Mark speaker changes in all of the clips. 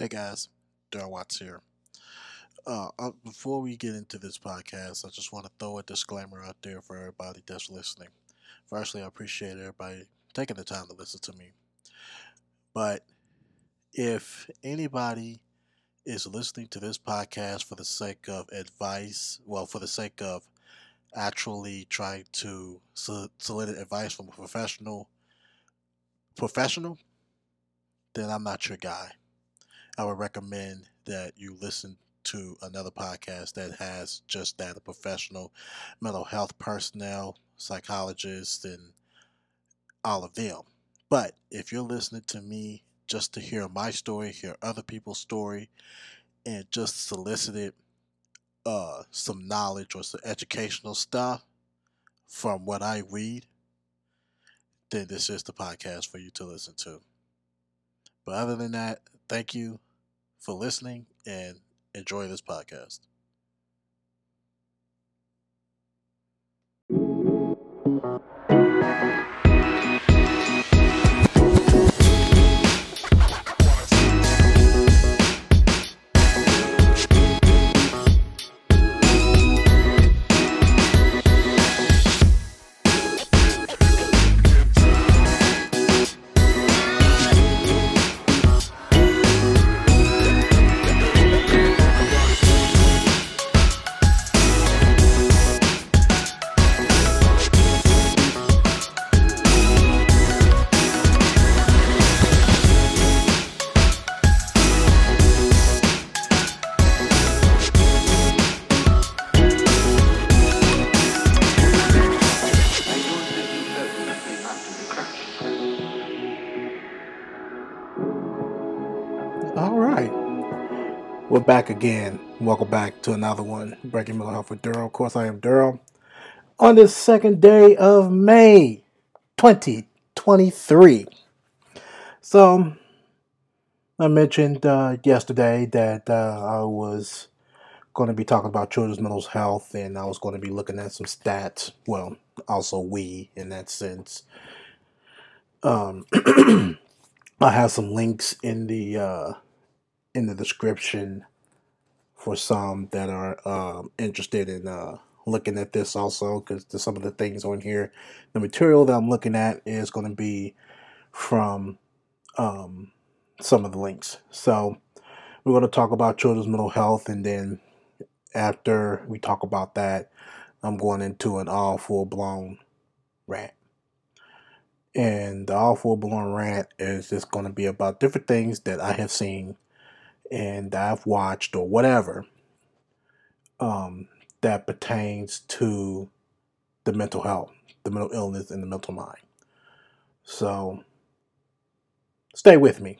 Speaker 1: Hey guys, Darrell Watts here. Uh, uh, before we get into this podcast, I just want to throw a disclaimer out there for everybody that's listening. Firstly, I appreciate everybody taking the time to listen to me. But if anybody is listening to this podcast for the sake of advice, well, for the sake of actually trying to solicit advice from a professional, professional, then I'm not your guy. I would recommend that you listen to another podcast that has just that a professional mental health personnel, psychologists, and all of them. But if you're listening to me just to hear my story, hear other people's story, and just solicited uh, some knowledge or some educational stuff from what I read, then this is the podcast for you to listen to. But other than that, thank you for listening and enjoy this podcast. Back again. Welcome back to another one, Breaking Mental Health with Darrell. Of course, I am Darrell. On this second day of May 2023. So, I mentioned uh, yesterday that uh, I was going to be talking about children's mental health and I was going to be looking at some stats. Well, also we in that sense. Um, I have some links in the uh, in the description for some that are um, interested in uh, looking at this also because some of the things on here. The material that i'm looking at is going to be from um, some of the links. So we're going to talk about children's mental health and then after we talk about that i'm going into an all full-blown rant. And the all full-blown rant is just going to be about different things that i have seen and I've watched or whatever um, that pertains to the mental health, the mental illness, and the mental mind. So stay with me.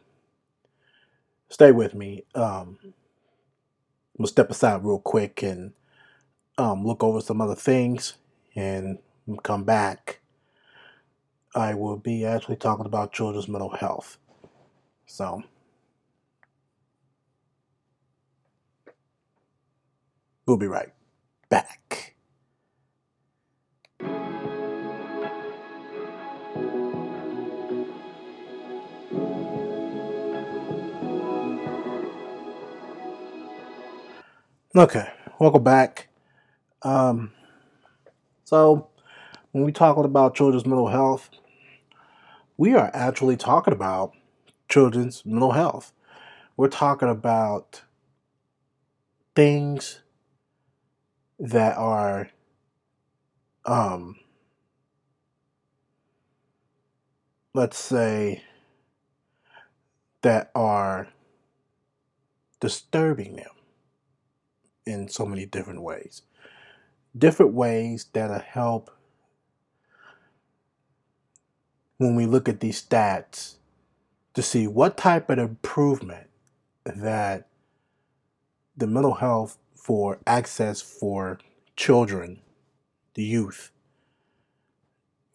Speaker 1: Stay with me. Um, I'm gonna step aside real quick and um, look over some other things and come back. I will be actually talking about children's mental health. So. We'll be right back. Okay, welcome back. Um, so, when we talking about children's mental health, we are actually talking about children's mental health. We're talking about things that are um let's say that are disturbing them in so many different ways. Different ways that'll help when we look at these stats to see what type of improvement that the mental health for access for children, the youth,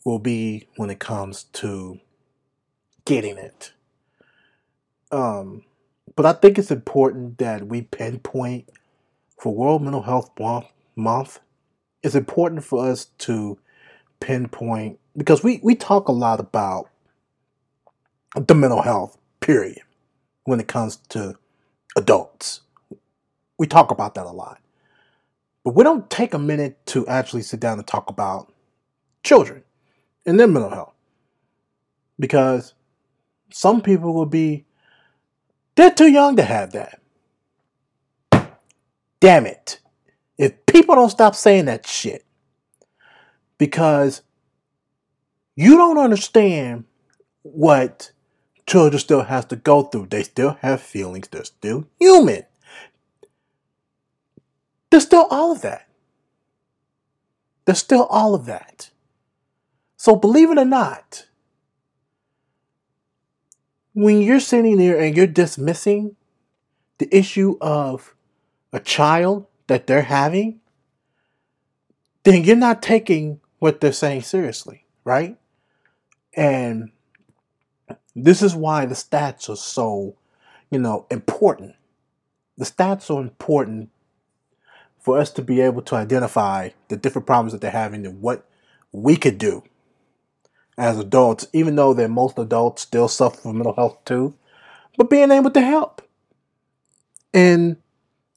Speaker 1: will be when it comes to getting it. Um, but I think it's important that we pinpoint for World Mental Health Month. It's important for us to pinpoint because we, we talk a lot about the mental health, period, when it comes to adults. We talk about that a lot. But we don't take a minute to actually sit down and talk about children and their mental health. Because some people will be, they're too young to have that. Damn it. If people don't stop saying that shit, because you don't understand what children still has to go through. They still have feelings. They're still human. There's still all of that. There's still all of that. So believe it or not, when you're sitting there and you're dismissing the issue of a child that they're having, then you're not taking what they're saying seriously, right? And this is why the stats are so, you know, important. The stats are important for us to be able to identify the different problems that they're having and what we could do as adults, even though that most adults still suffer from mental health too, but being able to help in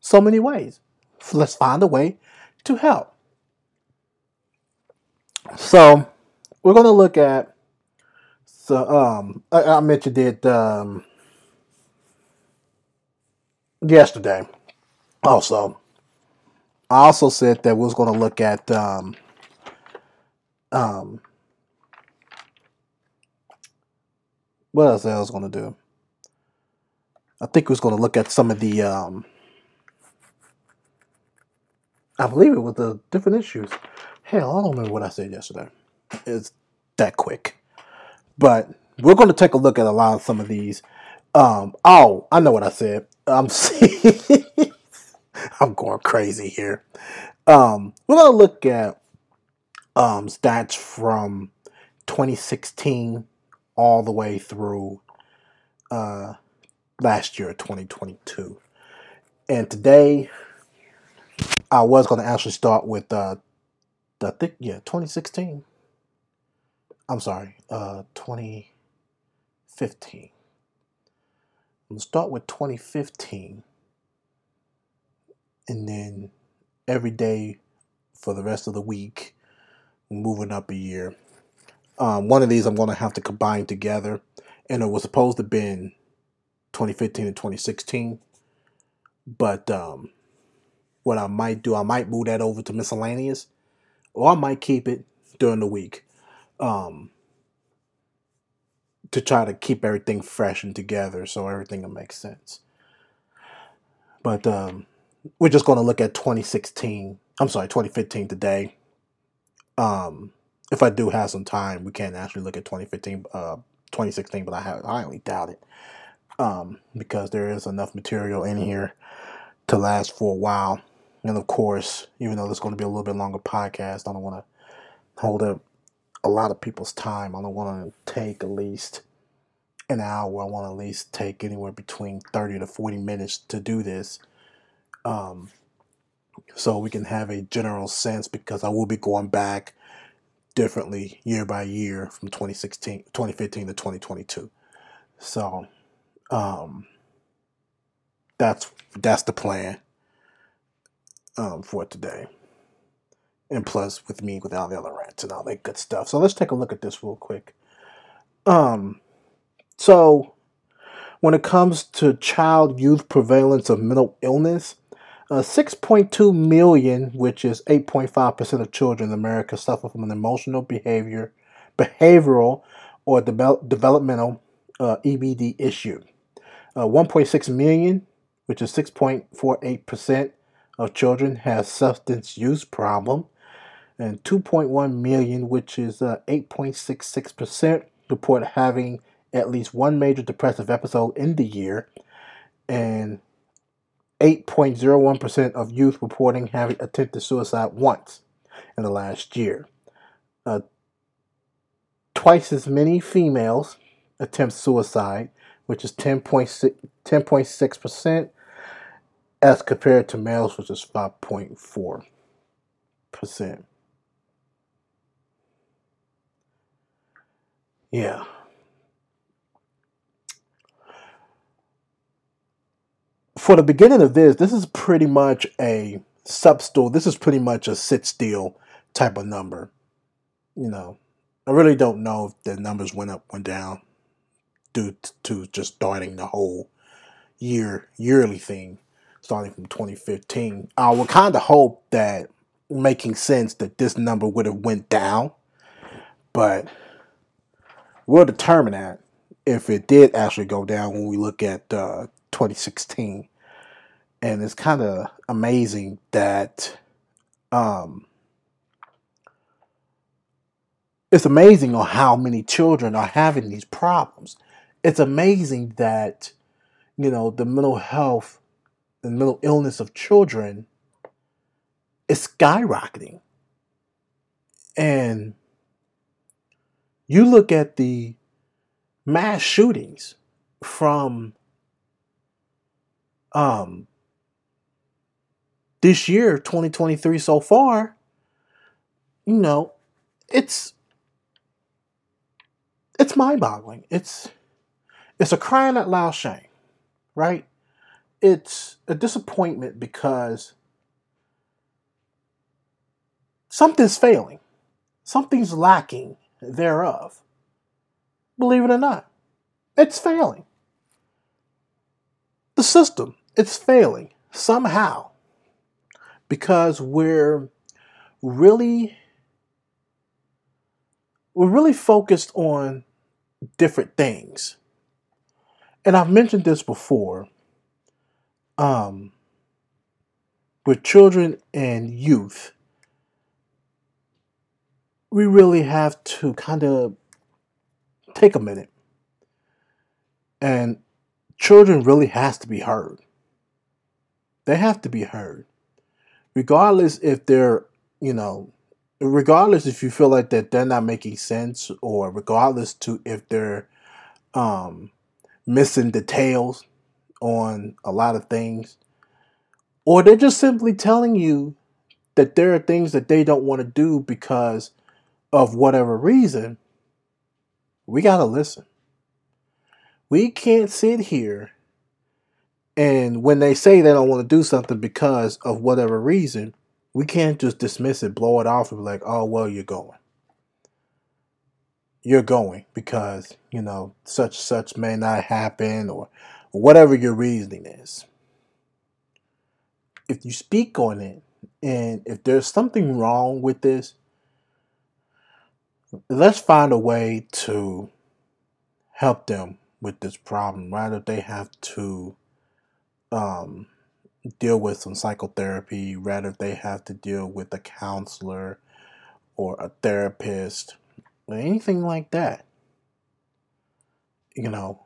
Speaker 1: so many ways. So let's find a way to help. So we're going to look at. So um, I, I mentioned it um, yesterday. Also, I also said that we was going to look at um, um, what else I was going to do. I think we was going to look at some of the. Um, I believe it was the different issues. Hell, I don't remember what I said yesterday. It's that quick. But we're going to take a look at a lot of some of these. Um, oh, I know what I said. I'm I'm going crazy here. Um, we're to look at um, stats from 2016 all the way through uh, last year, 2022. And today, I was going to actually start with uh, I think yeah, 2016. I'm sorry, uh, 2015. I'm gonna start with 2015, and then every day for the rest of the week, moving up a year. Um, one of these I'm gonna have to combine together, and it was supposed to be in 2015 and 2016, but um, what I might do, I might move that over to miscellaneous or I might keep it during the week um, to try to keep everything fresh and together so everything will make sense. But um, we're just going to look at 2016. I'm sorry, 2015 today. Um, if I do have some time, we can actually look at 2015, uh, 2016, but I have, I highly doubt it um, because there is enough material in here to last for a while. And of course, even though is going to be a little bit longer podcast, I don't want to hold up a lot of people's time. I don't want to take at least an hour. I want to at least take anywhere between 30 to 40 minutes to do this. Um, so we can have a general sense because I will be going back differently year by year from 2016, 2015 to 2022. So um, that's that's the plan um, for today. And plus, with me, with all the other rants and all that good stuff. So let's take a look at this real quick. Um, so when it comes to child youth prevalence of mental illness, uh, 6.2 million, which is 8.5% of children in America, suffer from an emotional behavior, behavioral, or de- developmental uh, EBD issue. Uh, 1.6 million, which is 6.48%, of children has substance use problem, and 2.1 million, which is uh, 8.66%, report having at least one major depressive episode in the year, and 8.01% of youth reporting having attempted suicide once in the last year. Uh, twice as many females attempt suicide, which is 10.6, 10.6%, as compared to males, which is 5.4%. Yeah. For the beginning of this, this is pretty much a substool. This is pretty much a sit still type of number. You know, I really don't know if the numbers went up, went down due to just starting the whole year yearly thing starting from 2015. I would kind of hope that making sense that this number would have went down, but we'll determine that if it did actually go down when we look at uh, 2016. And it's kind of amazing that um, it's amazing on how many children are having these problems. It's amazing that you know the mental health the mental illness of children is skyrocketing. And you look at the mass shootings from um, this year, 2023 so far, you know, it's it's mind-boggling. It's it's a crying out loud shame, right? it's a disappointment because something's failing, something's lacking thereof. Believe it or not, it's failing. The system, it's failing somehow because we're really we're really focused on different things. And I've mentioned this before um, with children and youth, we really have to kind of take a minute. And children really has to be heard. They have to be heard. Regardless if they're, you know, regardless if you feel like that they're not making sense or regardless to if they're um missing details on a lot of things, or they're just simply telling you that there are things that they don't want to do because of whatever reason, we got to listen. We can't sit here and when they say they don't want to do something because of whatever reason, we can't just dismiss it, blow it off, and be like, oh, well, you're going. You're going because, you know, such such may not happen or whatever your reasoning is. If you speak on it, and if there's something wrong with this, let's find a way to help them with this problem. Rather, they have to um, deal with some psychotherapy, rather, they have to deal with a counselor or a therapist, or anything like that. You know,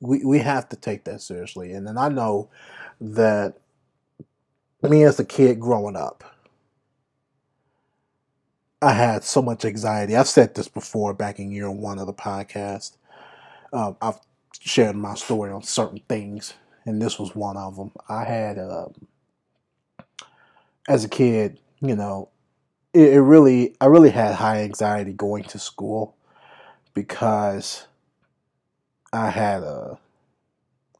Speaker 1: we, we have to take that seriously. And then I know that me as a kid growing up, I had so much anxiety. I've said this before back in year one of the podcast. Um, I've shared my story on certain things, and this was one of them. I had, um, as a kid, you know, it, it really, I really had high anxiety going to school because I had a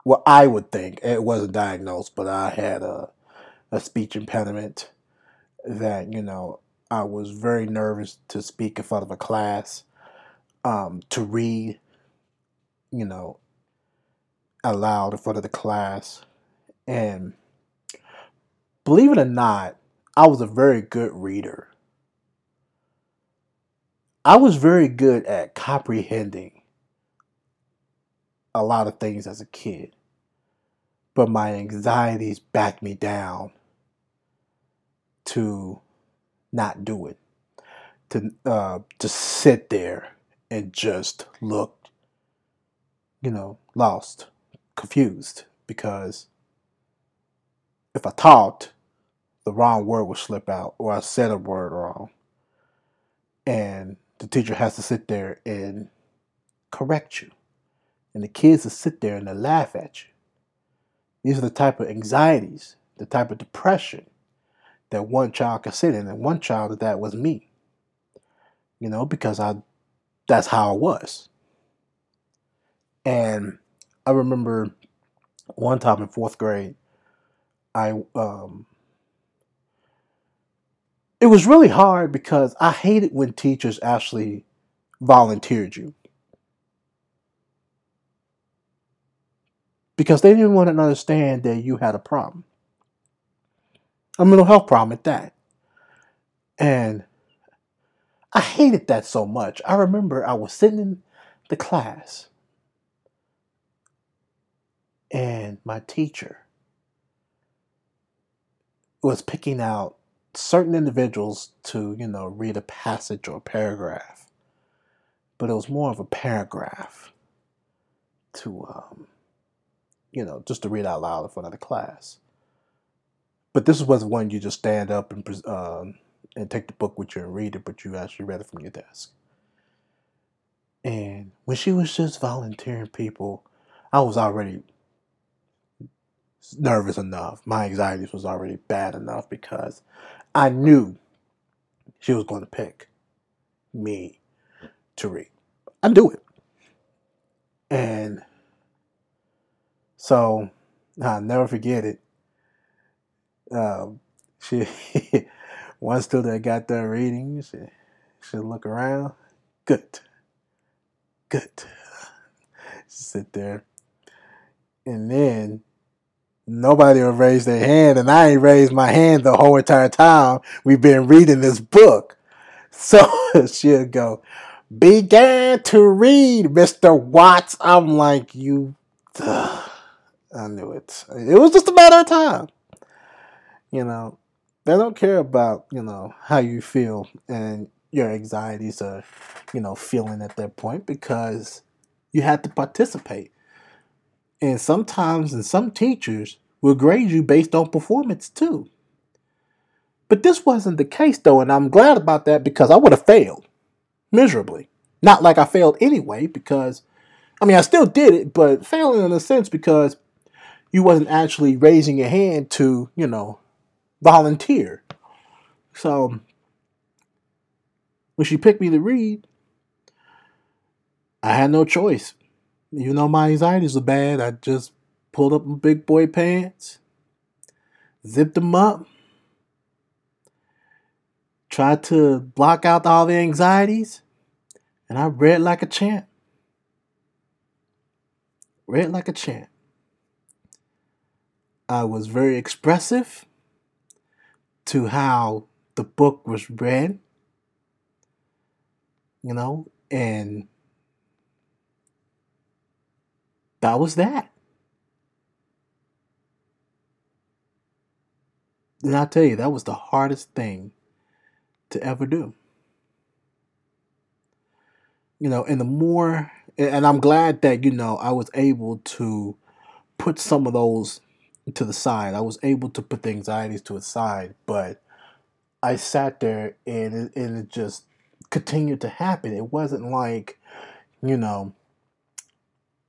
Speaker 1: well, I would think it wasn't diagnosed, but I had a a speech impediment that you know I was very nervous to speak in front of a class, um, to read, you know, aloud in front of the class, and believe it or not, I was a very good reader. I was very good at comprehending a lot of things as a kid, but my anxieties backed me down to not do it, to uh, just sit there and just look, you know, lost, confused, because if I talked, the wrong word would slip out, or I said a word wrong, and the teacher has to sit there and correct you and the kids will sit there and they laugh at you. These are the type of anxieties, the type of depression that one child can sit in, and one child that was me. You know, because I that's how I was. And I remember one time in fourth grade, I um, it was really hard because I hated when teachers actually volunteered you. Because they didn't want to understand that you had a problem. A mental health problem at that. And I hated that so much. I remember I was sitting in the class and my teacher was picking out certain individuals to, you know, read a passage or a paragraph. But it was more of a paragraph to, um, you know, just to read out loud in front of the class. But this was one you just stand up and um, and take the book with you and read it, but you actually read it from your desk. And when she was just volunteering people, I was already nervous enough. My anxieties was already bad enough because I knew she was going to pick me to read. I knew it. And so I'll never forget it. Um, she one student got done reading. She she look around. Good. Good. She sit there. And then nobody will raise their hand, and I ain't raised my hand the whole entire time we've been reading this book. So she'll go, began to read, Mr. Watts. I'm like, you. Ugh. I knew it. It was just a matter of time. You know, they don't care about, you know, how you feel and your anxieties are, you know, feeling at that point because you had to participate. And sometimes, and some teachers will grade you based on performance too. But this wasn't the case though, and I'm glad about that because I would have failed miserably. Not like I failed anyway, because I mean I still did it, but failing in a sense because you wasn't actually raising your hand to, you know, volunteer. So when she picked me to read, I had no choice. Even know my anxieties were bad, I just pulled up my big boy pants, zipped them up, tried to block out all the anxieties, and I read like a champ. Read like a champ. I was very expressive to how the book was read, you know, and that was that. And I tell you, that was the hardest thing to ever do. You know, and the more, and I'm glad that, you know, I was able to put some of those to the side. I was able to put the anxieties to the side, but I sat there and it, and it just continued to happen. It wasn't like, you know,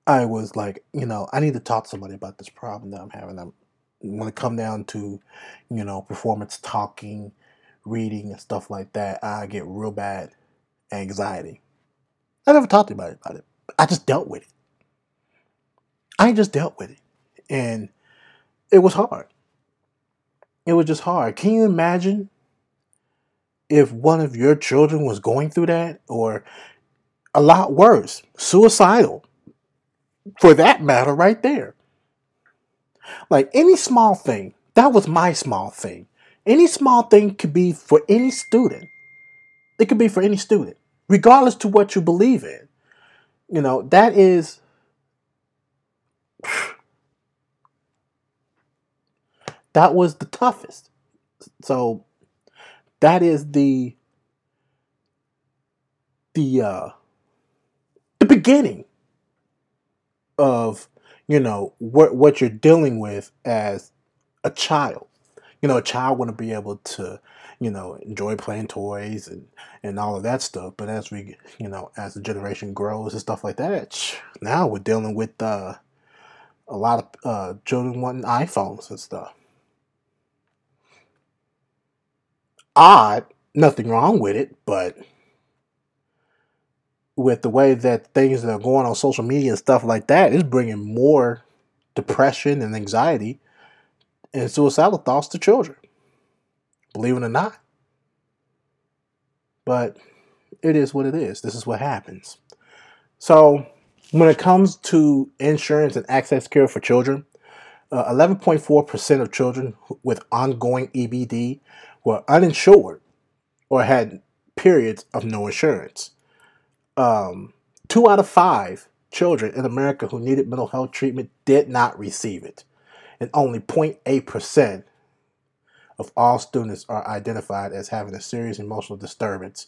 Speaker 1: I was like, you know, I need to talk to somebody about this problem that I'm having. I'm, when it come down to, you know, performance talking, reading and stuff like that, I get real bad anxiety. I never talked to anybody about it. I just dealt with it. I just dealt with it. And it was hard. It was just hard. Can you imagine if one of your children was going through that or a lot worse, suicidal? For that matter, right there. Like any small thing, that was my small thing. Any small thing could be for any student. It could be for any student, regardless to what you believe in. You know, that is that was the toughest. So that is the the uh the beginning of you know what what you're dealing with as a child. You know, a child want to be able to, you know, enjoy playing toys and and all of that stuff. But as we, you know, as the generation grows and stuff like that, now we're dealing with uh, a lot of uh, children wanting iPhones and stuff. Odd, nothing wrong with it, but with the way that things are going on social media and stuff like that is bringing more depression and anxiety and suicidal thoughts to children. Believe it or not. But it is what it is. This is what happens. So, when it comes to insurance and access care for children, 11.4% uh, of children with ongoing EBD were uninsured or had periods of no insurance. Um, two out of five children in America who needed mental health treatment did not receive it, and only 0.8% of all students are identified as having a serious emotional disturbance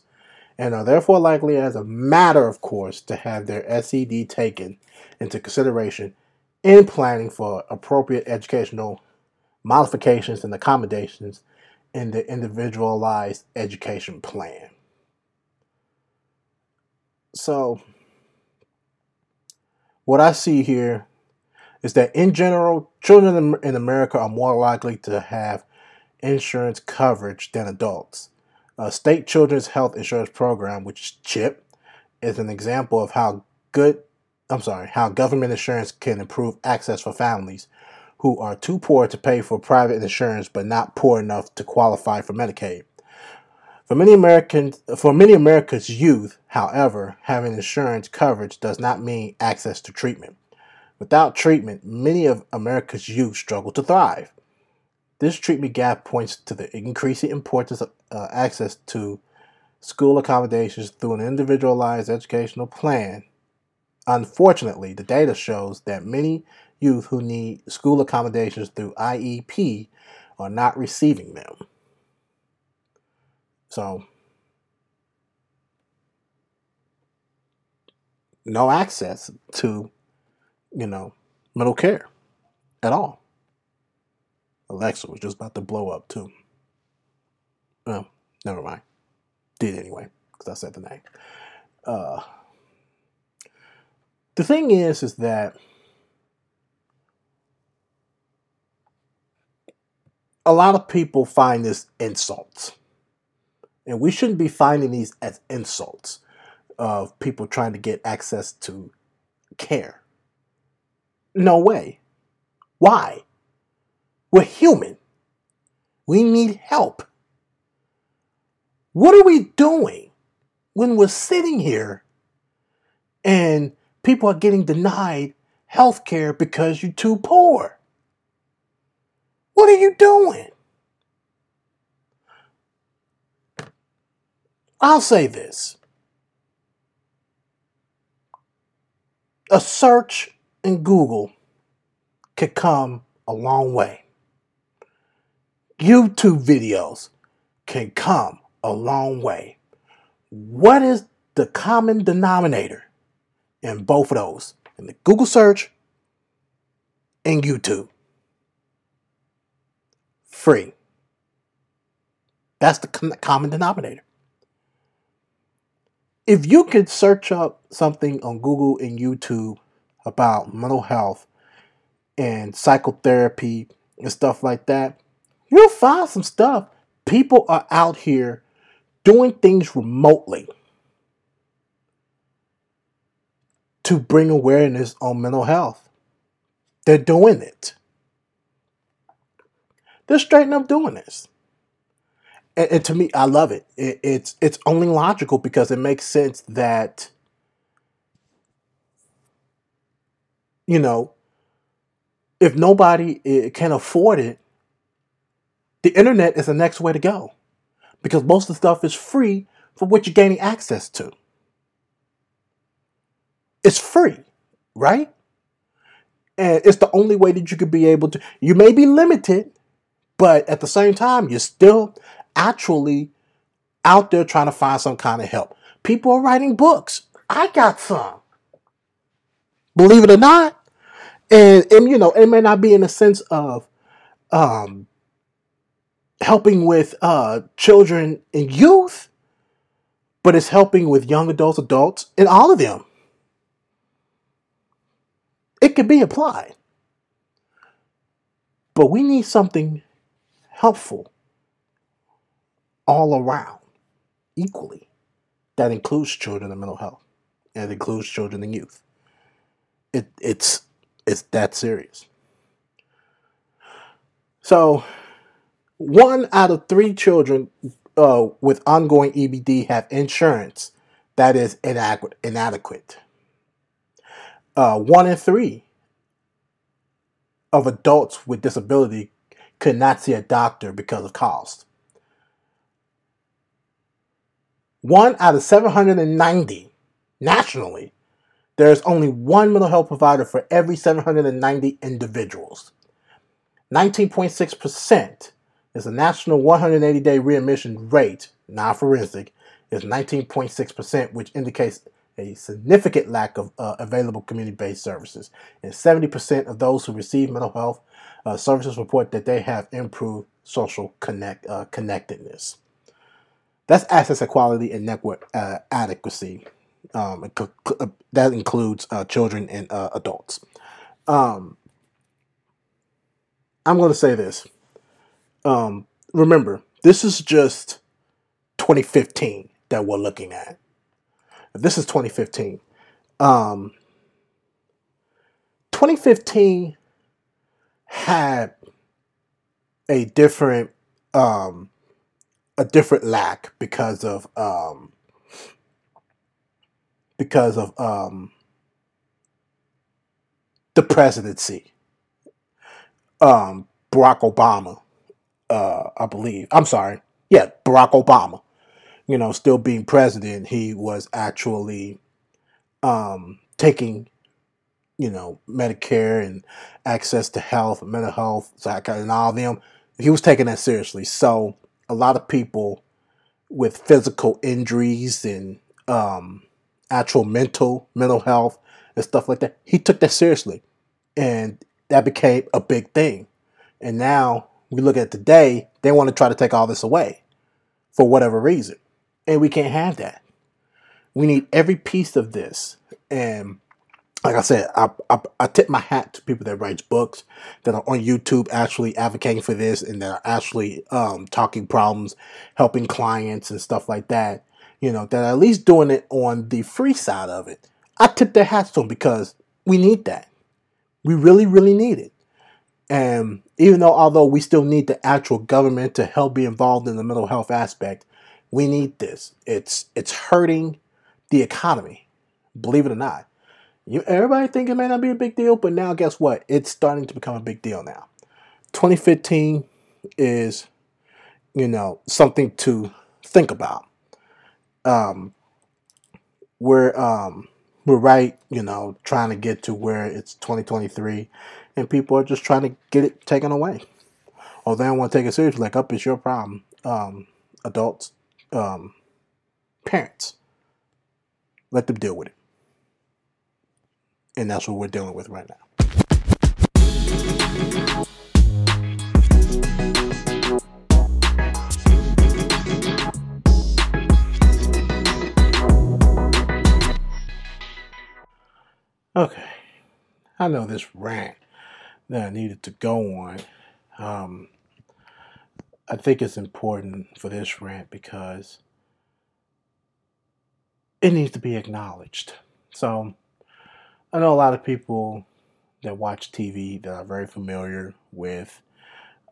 Speaker 1: and are therefore likely, as a matter of course, to have their SED taken into consideration in planning for appropriate educational modifications and accommodations in the individualized education plan. So, what I see here is that in general, children in America are more likely to have insurance coverage than adults. A state Children's Health Insurance Program, which is CHIP, is an example of how good, I'm sorry, how government insurance can improve access for families who are too poor to pay for private insurance but not poor enough to qualify for Medicaid. For many Americans, for many America's youth, however, having insurance coverage does not mean access to treatment. Without treatment, many of America's youth struggle to thrive. This treatment gap points to the increasing importance of uh, access to school accommodations through an individualized educational plan. Unfortunately, the data shows that many youth who need school accommodations through IEP are not receiving them. So, no access to, you know, mental care at all. Alexa was just about to blow up too. Well, never mind. Did anyway, because I said the name. Uh, the thing is, is that a lot of people find this insults. And we shouldn't be finding these as insults of people trying to get access to care. No way. Why? We're human. We need help. What are we doing when we're sitting here and people are getting denied health care because you're too poor? What are you doing? I'll say this. A search in Google could come a long way. YouTube videos can come a long way. What is the common denominator in both of those? In the Google search and YouTube. Free. That's the common denominator if you could search up something on Google and YouTube about mental health and psychotherapy and stuff like that, you'll find some stuff. People are out here doing things remotely to bring awareness on mental health. They're doing it. They're straight up doing this and, and to me, I love it. it. It's it's only logical because it makes sense that you know if nobody eh, can afford it, the internet is the next way to go because most of the stuff is free for what you're gaining access to. It's free, right? And it's the only way that you could be able to. You may be limited, but at the same time, you're still actually out there trying to find some kind of help. People are writing books. I got some. Believe it or not. And, and you know, it may not be in the sense of um, helping with uh, children and youth, but it's helping with young adults, adults, and all of them. It could be applied. But we need something helpful all around equally. That includes children and mental health, and it includes children and youth. It, it's it's that serious. So, one out of three children uh, with ongoing EBD have insurance that is inadequate. inadequate. Uh, one in three of adults with disability could not see a doctor because of cost. One out of 790 nationally, there's only one mental health provider for every 790 individuals. 19.6% is the national 180 day readmission rate, non forensic, is 19.6%, which indicates a significant lack of uh, available community based services. And 70% of those who receive mental health uh, services report that they have improved social connect, uh, connectedness. That's access equality and network uh, adequacy. Um, uh, that includes uh, children and adults. Um, I'm going to say this. Um, remember, this is just 2015 that we're looking at. This is 2015. Um, 2015 had a different um, a different lack because of um, because of um, the presidency. Um, Barack Obama, uh, I believe. I'm sorry. Yeah, Barack Obama. You know, still being president, he was actually um, taking, you know, Medicare and access to health, mental health, and all of them. He was taking that seriously. So a lot of people with physical injuries and um, actual mental mental health and stuff like that. He took that seriously, and that became a big thing. And now we look at today, they want to try to take all this away for whatever reason, and we can't have that. We need every piece of this, and like I said, I, I, I tip my hat to people that write books that are on YouTube actually advocating for this and that are actually um, talking problems, helping clients and stuff like that. You know, that are at least doing it on the free side of it. I tip their hats to them because we need that. We really, really need it. And even though, although we still need the actual government to help be involved in the mental health aspect, we need this. It's it's hurting the economy, believe it or not you everybody think it may not be a big deal, but now guess what? It's starting to become a big deal now. 2015 is, you know, something to think about. Um, we're um, we're right, you know, trying to get to where it's 2023, and people are just trying to get it taken away. Or they don't want to take it seriously. Like, up, it's your problem. Um, adults, um, parents, let them deal with it. And that's what we're dealing with right now. Okay, I know this rant that I needed to go on. Um, I think it's important for this rant because it needs to be acknowledged. So, I know a lot of people that watch TV that are very familiar with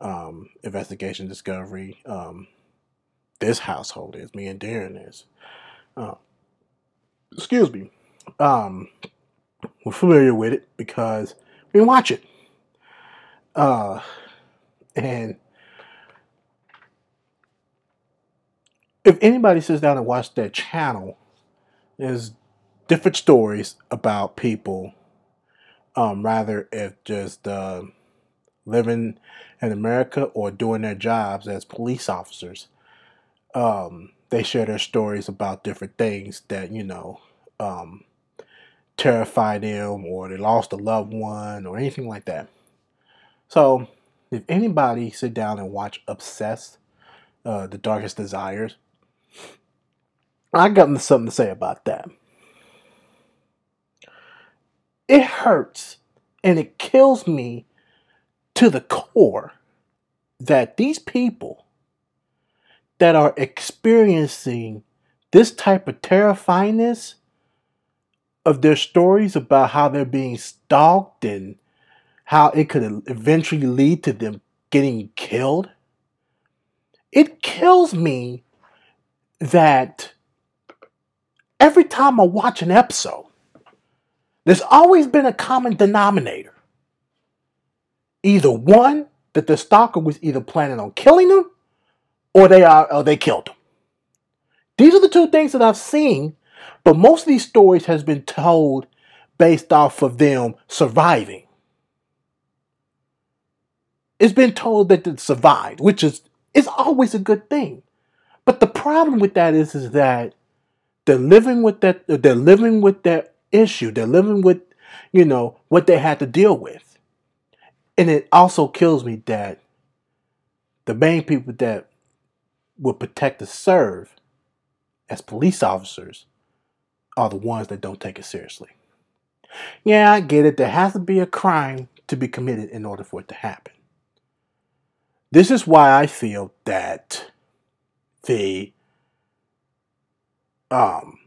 Speaker 1: um, investigation discovery. Um, this household is me and Darren is. Uh, excuse me. Um, we're familiar with it because we watch it. Uh, and if anybody sits down and watches that channel, there's different stories about people, um, rather if just uh, living in America or doing their jobs as police officers. Um, they share their stories about different things that you know um, terrify them, or they lost a loved one, or anything like that. So, if anybody sit down and watch Obsessed, uh, The Darkest Desires, I got something to say about that it hurts and it kills me to the core that these people that are experiencing this type of terrifyingness of their stories about how they're being stalked and how it could eventually lead to them getting killed, it kills me that every time I watch an episode, there's always been a common denominator. Either one, that the stalker was either planning on killing them or they are or they killed them. These are the two things that I've seen, but most of these stories has been told based off of them surviving. It's been told that they survived, which is is always a good thing. But the problem with that is, is that they're living with that they're living with that issue. They're living with, you know, what they had to deal with. And it also kills me that the main people that would protect and serve as police officers are the ones that don't take it seriously. Yeah, I get it. There has to be a crime to be committed in order for it to happen. This is why I feel that the um,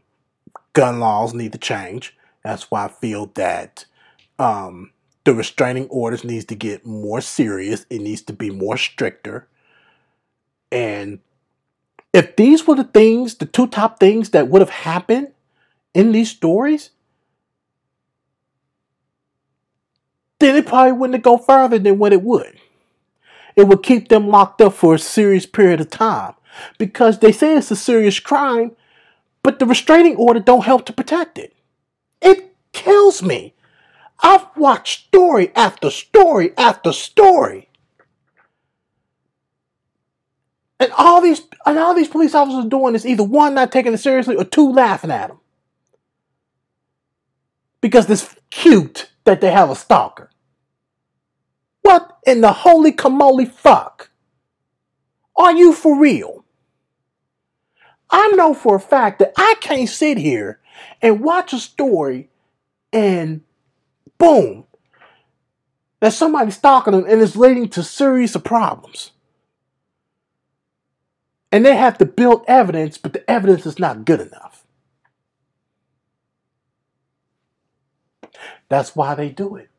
Speaker 1: gun laws need to change. That's why I feel that um, the restraining orders needs to get more serious. It needs to be more stricter. And if these were the things, the two top things that would have happened in these stories, then it probably wouldn't go further than what it would. It would keep them locked up for a serious period of time because they say it's a serious crime, but the restraining order don't help to protect it. It kills me. I've watched story after story after story. And all these and all these police officers are doing is either one not taking it seriously or two laughing at them. Because it's cute that they have a stalker. What in the holy camole fuck? Are you for real? I know for a fact that I can't sit here and watch a story and boom, that somebody's stalking them and it's leading to serious problems. And they have to build evidence, but the evidence is not good enough. That's why they do it.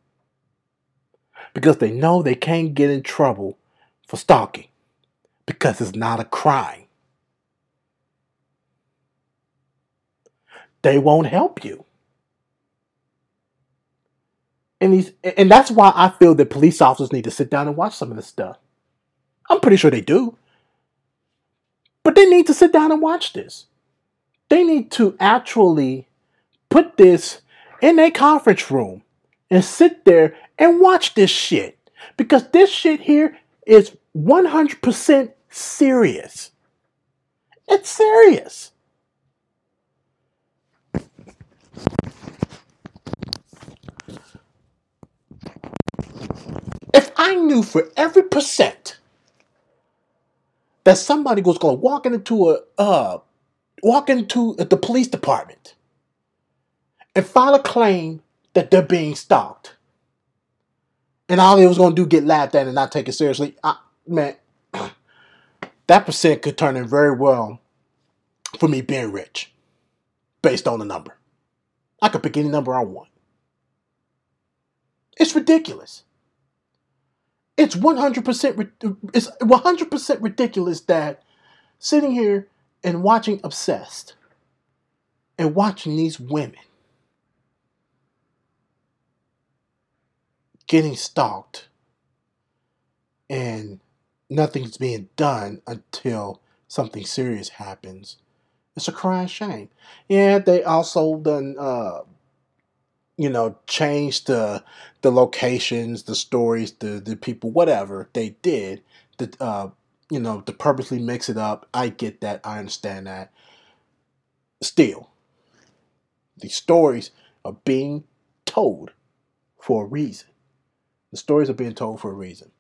Speaker 1: Because they know they can't get in trouble for stalking. Because it's not a crime. They won't help you. And these, and that's why I feel that police officers need to sit down and watch some of this stuff. I'm pretty sure they do. But they need to sit down and watch this. They need to actually put this in a conference room and sit there and watch this shit. Because this shit here is 100% serious. It's serious. If I knew for every percent that somebody was going to walk into a uh, walk into the police department and file a claim that they're being stalked, and all they was going to do get laughed at and not take it seriously, I, man, that percent could turn in very well for me being rich, based on the number. I could pick any number I want. It's ridiculous. It's 100% it's 100% ridiculous that sitting here and watching obsessed and watching these women getting stalked and nothing's being done until something serious happens. It's a crying shame. Yeah, they also done uh you know, change the the locations, the stories, the the people, whatever they did, the uh, you know, to purposely mix it up. I get that. I understand that. Still, these stories are being told for a reason. The stories are being told for a reason.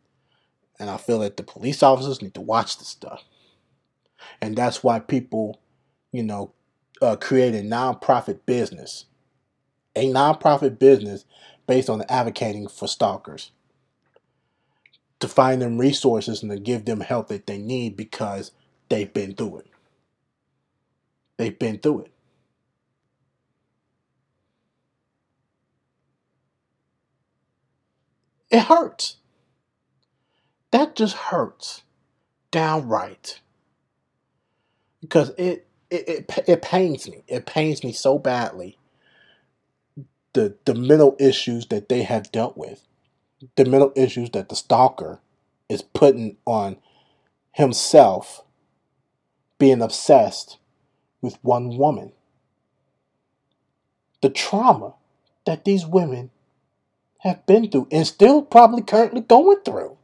Speaker 1: And I feel that the police officers need to watch this stuff. And that's why people, you know, uh, create a nonprofit business a nonprofit business based on advocating for stalkers to find them resources and to give them help that they need because they've been through it. They've been through it. It hurts. that just hurts downright because it it, it pains me. It pains me so badly. The the mental issues that they have dealt with, the mental issues that the stalker is putting on himself, being obsessed with one woman. The trauma that these women have been through and still probably currently going through.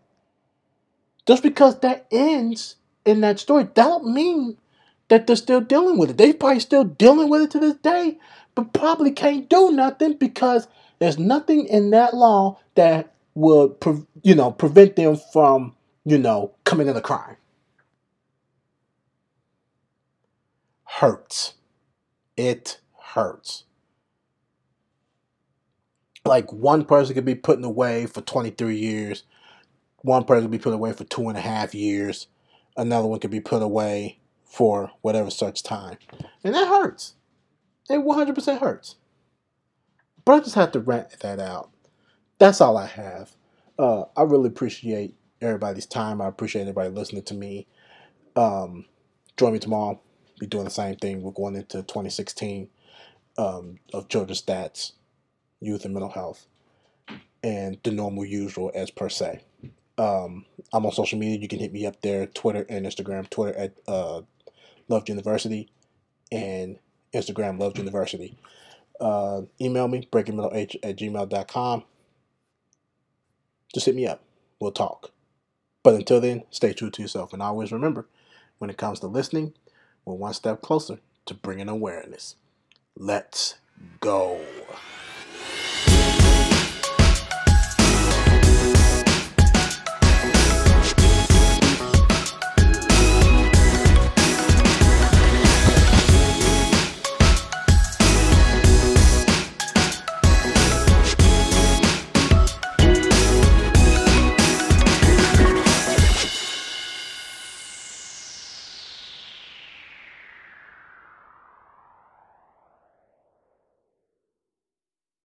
Speaker 1: Just because that ends in that story, that don't mean that they're still dealing with it. They probably still dealing with it to this day, but probably can't do nothing because there's nothing in that law that would, you know, prevent them from, you know, committing a crime. Hurts. It hurts. Like one person could be put in away for 23 years, one person could be put away for two and a half years, another one could be put away for whatever such time. And that hurts. It 100% hurts. But I just have to rant that out. That's all I have. Uh, I really appreciate everybody's time. I appreciate everybody listening to me. Um, join me tomorrow. Be doing the same thing. We're going into 2016 um, of children's stats, youth and mental health, and the normal usual as per se. Um, I'm on social media. You can hit me up there, Twitter and Instagram. Twitter at uh, Loved University, and Instagram Loved University. Uh, email me, breakingmiddleh at gmail.com. Just hit me up. We'll talk. But until then, stay true to yourself. And always remember, when it comes to listening, we're one step closer to bringing awareness. Let's go.